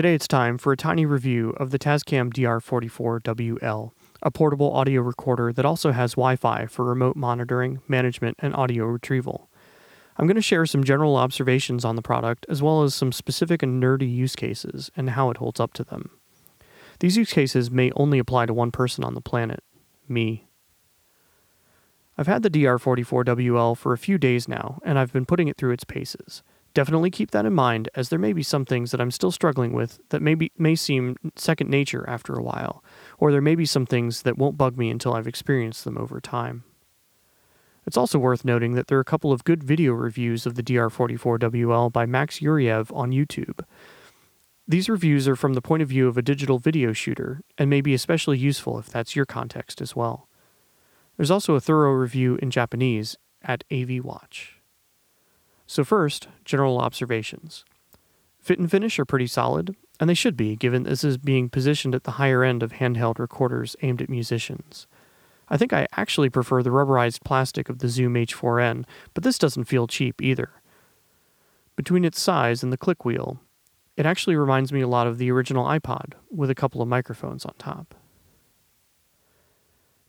Today it's time for a tiny review of the Tascam DR44WL, a portable audio recorder that also has Wi Fi for remote monitoring, management, and audio retrieval. I'm going to share some general observations on the product, as well as some specific and nerdy use cases and how it holds up to them. These use cases may only apply to one person on the planet me. I've had the DR44WL for a few days now, and I've been putting it through its paces. Definitely keep that in mind, as there may be some things that I'm still struggling with that may, be, may seem second nature after a while, or there may be some things that won't bug me until I've experienced them over time. It's also worth noting that there are a couple of good video reviews of the DR44WL by Max Yuryev on YouTube. These reviews are from the point of view of a digital video shooter and may be especially useful if that's your context as well. There's also a thorough review in Japanese at AV Watch. So, first, general observations. Fit and finish are pretty solid, and they should be, given this is being positioned at the higher end of handheld recorders aimed at musicians. I think I actually prefer the rubberized plastic of the Zoom H4n, but this doesn't feel cheap either. Between its size and the click wheel, it actually reminds me a lot of the original iPod, with a couple of microphones on top.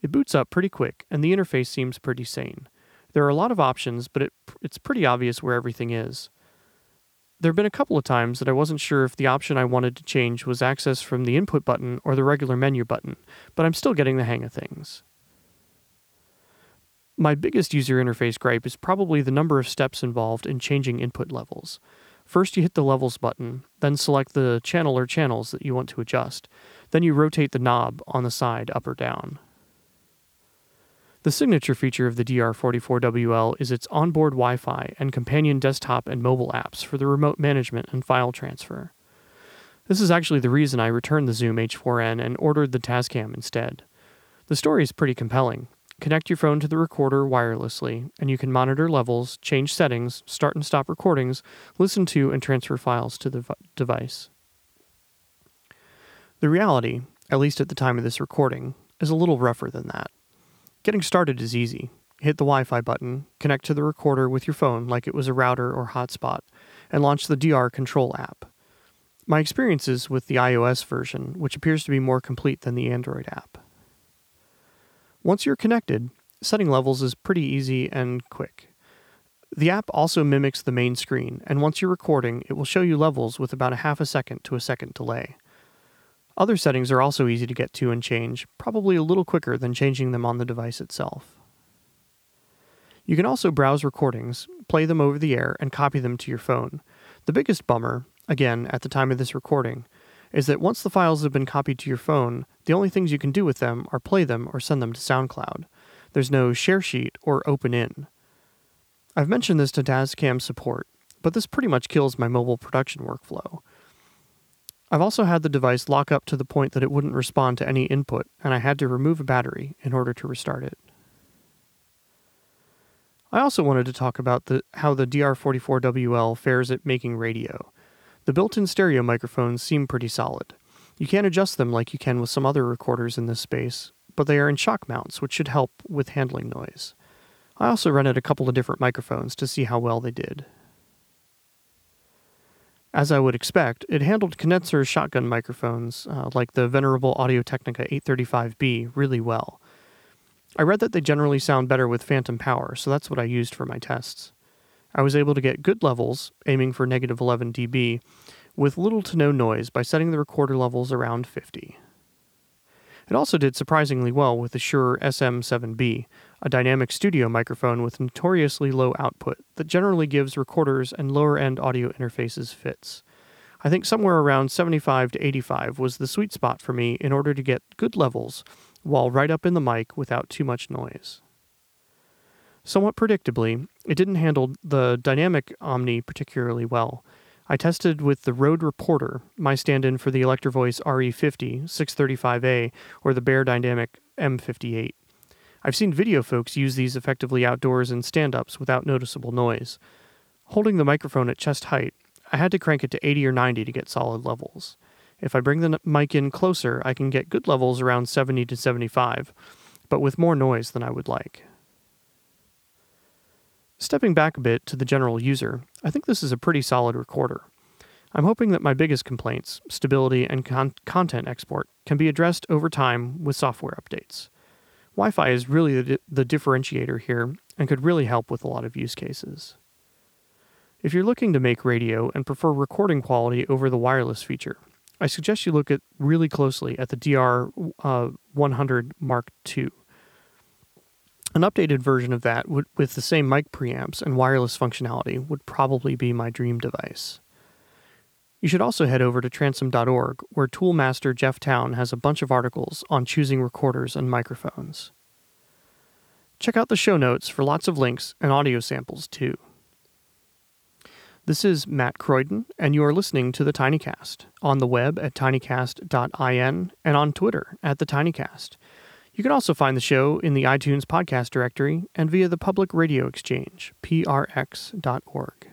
It boots up pretty quick, and the interface seems pretty sane. There are a lot of options, but it, it's pretty obvious where everything is. There have been a couple of times that I wasn't sure if the option I wanted to change was access from the input button or the regular menu button, but I'm still getting the hang of things. My biggest user interface gripe is probably the number of steps involved in changing input levels. First, you hit the levels button, then select the channel or channels that you want to adjust. Then you rotate the knob on the side up or down. The signature feature of the DR44WL is its onboard Wi Fi and companion desktop and mobile apps for the remote management and file transfer. This is actually the reason I returned the Zoom H4n and ordered the Tascam instead. The story is pretty compelling. Connect your phone to the recorder wirelessly, and you can monitor levels, change settings, start and stop recordings, listen to, and transfer files to the v- device. The reality, at least at the time of this recording, is a little rougher than that. Getting started is easy. Hit the Wi Fi button, connect to the recorder with your phone like it was a router or hotspot, and launch the DR Control app. My experience is with the iOS version, which appears to be more complete than the Android app. Once you're connected, setting levels is pretty easy and quick. The app also mimics the main screen, and once you're recording, it will show you levels with about a half a second to a second delay. Other settings are also easy to get to and change, probably a little quicker than changing them on the device itself. You can also browse recordings, play them over the air, and copy them to your phone. The biggest bummer, again, at the time of this recording, is that once the files have been copied to your phone, the only things you can do with them are play them or send them to SoundCloud. There's no share sheet or open in. I've mentioned this to Tascam support, but this pretty much kills my mobile production workflow. I've also had the device lock up to the point that it wouldn't respond to any input, and I had to remove a battery in order to restart it. I also wanted to talk about the, how the DR44WL fares at making radio. The built in stereo microphones seem pretty solid. You can't adjust them like you can with some other recorders in this space, but they are in shock mounts, which should help with handling noise. I also rented a couple of different microphones to see how well they did. As I would expect, it handled condenser shotgun microphones, uh, like the venerable Audio Technica 835B, really well. I read that they generally sound better with phantom power, so that's what I used for my tests. I was able to get good levels, aiming for negative 11 dB, with little to no noise by setting the recorder levels around 50. It also did surprisingly well with the Shure SM7B, a dynamic studio microphone with notoriously low output that generally gives recorders and lower end audio interfaces fits. I think somewhere around 75 to 85 was the sweet spot for me in order to get good levels while right up in the mic without too much noise. Somewhat predictably, it didn't handle the dynamic Omni particularly well. I tested with the Rode Reporter, my stand in for the Electrovoice RE50, 635A, or the Beyerdynamic M58. I've seen video folks use these effectively outdoors in stand ups without noticeable noise. Holding the microphone at chest height, I had to crank it to 80 or 90 to get solid levels. If I bring the mic in closer, I can get good levels around 70 to 75, but with more noise than I would like. Stepping back a bit to the general user, I think this is a pretty solid recorder. I'm hoping that my biggest complaints, stability and con- content export, can be addressed over time with software updates. Wi Fi is really the, the differentiator here and could really help with a lot of use cases. If you're looking to make radio and prefer recording quality over the wireless feature, I suggest you look at really closely at the DR100 uh, Mark II. An updated version of that would, with the same mic preamps and wireless functionality would probably be my dream device. You should also head over to transom.org, where Toolmaster Jeff Towne has a bunch of articles on choosing recorders and microphones. Check out the show notes for lots of links and audio samples, too. This is Matt Croydon, and you are listening to the TinyCast on the web at tinycast.in and on Twitter at the TinyCast. You can also find the show in the iTunes podcast directory and via the Public Radio Exchange, prx.org.